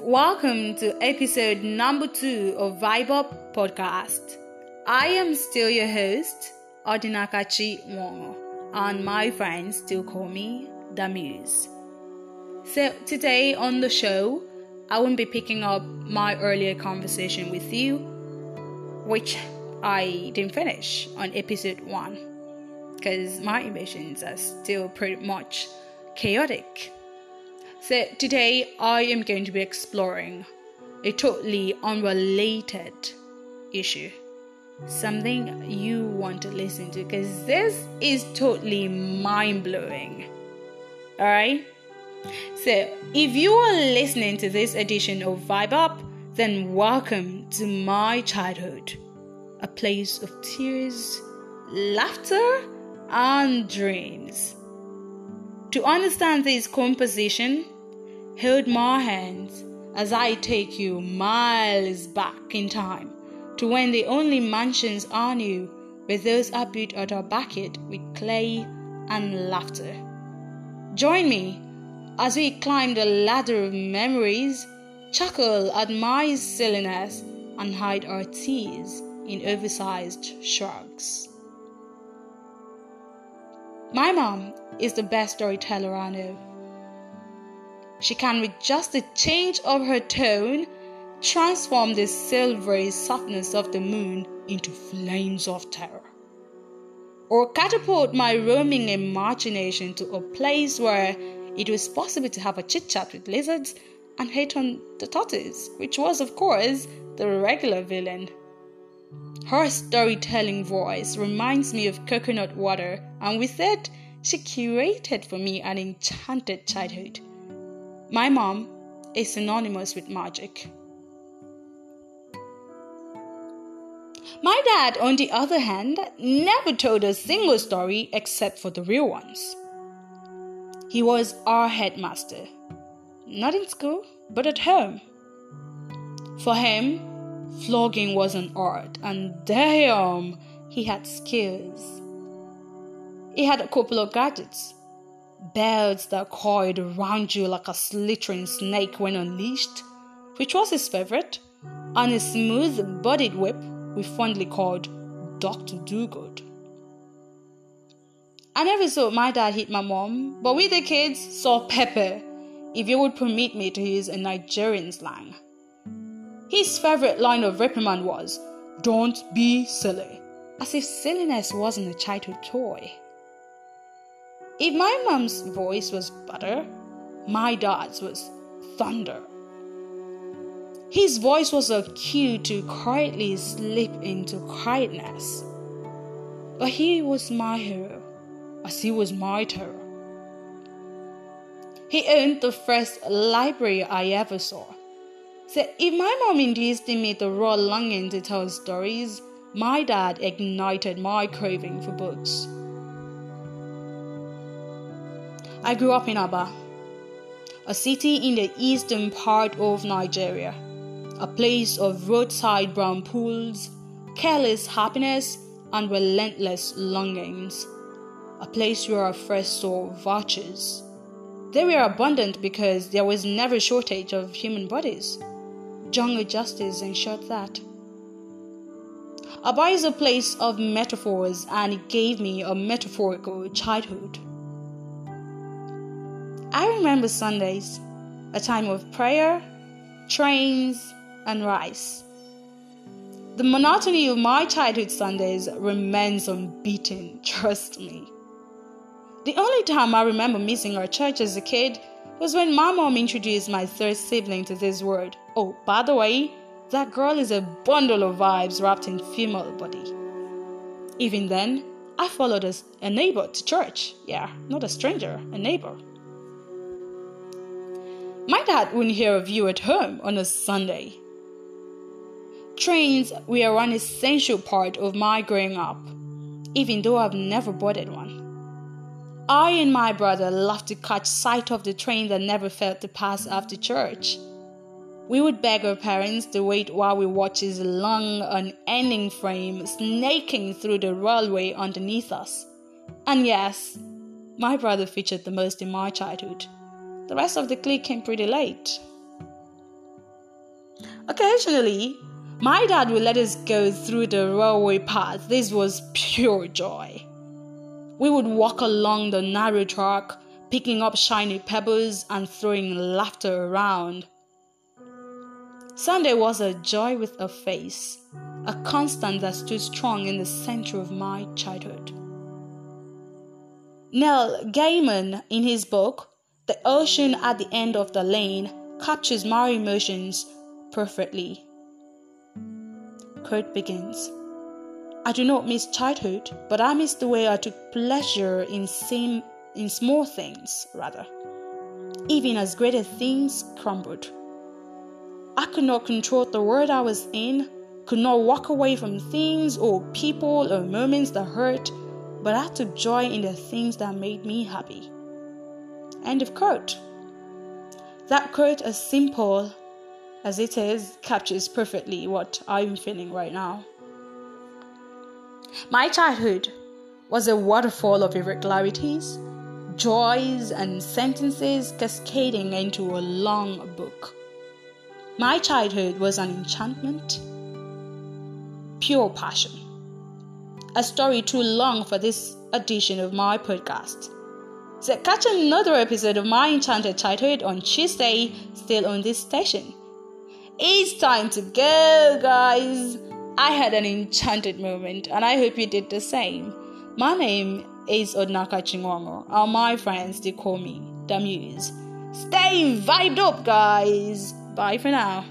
welcome to episode number two of Vibe Up Podcast. I am still your host, Odinakachi Wong, and my friends still call me the Muse. So, today on the show, I won't be picking up my earlier conversation with you, which I didn't finish on episode one, because my emotions are still pretty much chaotic. So, today I am going to be exploring a totally unrelated issue. Something you want to listen to because this is totally mind blowing. Alright? So, if you are listening to this edition of Vibe Up, then welcome to my childhood, a place of tears, laughter, and dreams. To understand this composition, hold my hands as I take you miles back in time to when the only mansions I knew were those I built out our backyard with clay and laughter. Join me as we climb the ladder of memories, chuckle at my silliness, and hide our tears in oversized shrugs. My mom is the best storyteller I know. She can, with just a change of her tone, transform the silvery softness of the moon into flames of terror. Or catapult my roaming imagination to a place where it was possible to have a chit chat with lizards and hate on the tortoise, which was, of course, the regular villain. Her storytelling voice reminds me of coconut water, and with it, she curated for me an enchanted childhood. My mom is synonymous with magic. My dad, on the other hand, never told a single story except for the real ones. He was our headmaster, not in school, but at home. For him, flogging was an art, and damn, he had skills. He had a couple of gadgets belts that coiled around you like a slithering snake when unleashed, which was his favorite, and a smooth bodied whip we fondly called Dr. Dogood. I never saw my dad hit my mom, but we the kids saw Pepper, if you would permit me to use a Nigerian slang. His favorite line of reprimand was, Don't be silly, as if silliness wasn't a childhood toy. If my mom's voice was butter, my dad's was thunder. His voice was a cue to quietly slip into quietness. But he was my hero, as he was my terror. He owned the first library I ever saw. So if my mom induced in me the raw longing to tell stories, my dad ignited my craving for books. I grew up in Aba, a city in the eastern part of Nigeria, a place of roadside brown pools, careless happiness, and relentless longings, a place where I first saw vultures. They were abundant because there was never shortage of human bodies. Jungle justice ensured that. Aba is a place of metaphors and it gave me a metaphorical childhood. I remember Sundays, a time of prayer, trains, and rice. The monotony of my childhood Sundays remains unbeaten, trust me. The only time I remember missing our church as a kid was when my mom introduced my third sibling to this word. Oh, by the way, that girl is a bundle of vibes wrapped in female body. Even then, I followed as a neighbor to church. Yeah, not a stranger, a neighbor. My dad wouldn't hear of you at home on a Sunday. Trains were an essential part of my growing up, even though I've never boarded one. I and my brother loved to catch sight of the train that never failed to pass after church. We would beg our parents to wait while we watched his long, unending frame snaking through the railway underneath us. And yes, my brother featured the most in my childhood. The rest of the clique came pretty late. Occasionally, my dad would let us go through the railway path. This was pure joy. We would walk along the narrow track, picking up shiny pebbles and throwing laughter around. Sunday was a joy with a face, a constant that stood strong in the center of my childhood. Neil Gaiman, in his book, The Ocean at the End of the Lane, captures my emotions perfectly. Quote begins I do not miss childhood, but I miss the way I took pleasure in, same, in small things, rather, even as greater things crumbled. I could not control the world I was in, could not walk away from things or people or moments that hurt, but I took joy in the things that made me happy. End of quote. That quote, as simple as it is, captures perfectly what I'm feeling right now. My childhood was a waterfall of irregularities, joys, and sentences cascading into a long book. My childhood was an enchantment, pure passion. A story too long for this edition of my podcast. Catch another episode of my enchanted childhood on Tuesday, still on this station. It's time to go, guys. I had an enchanted moment, and I hope you did the same. My name is Odnaka Chingongo, and my friends they call me the Muse. Stay vibed up, guys. Bye for now.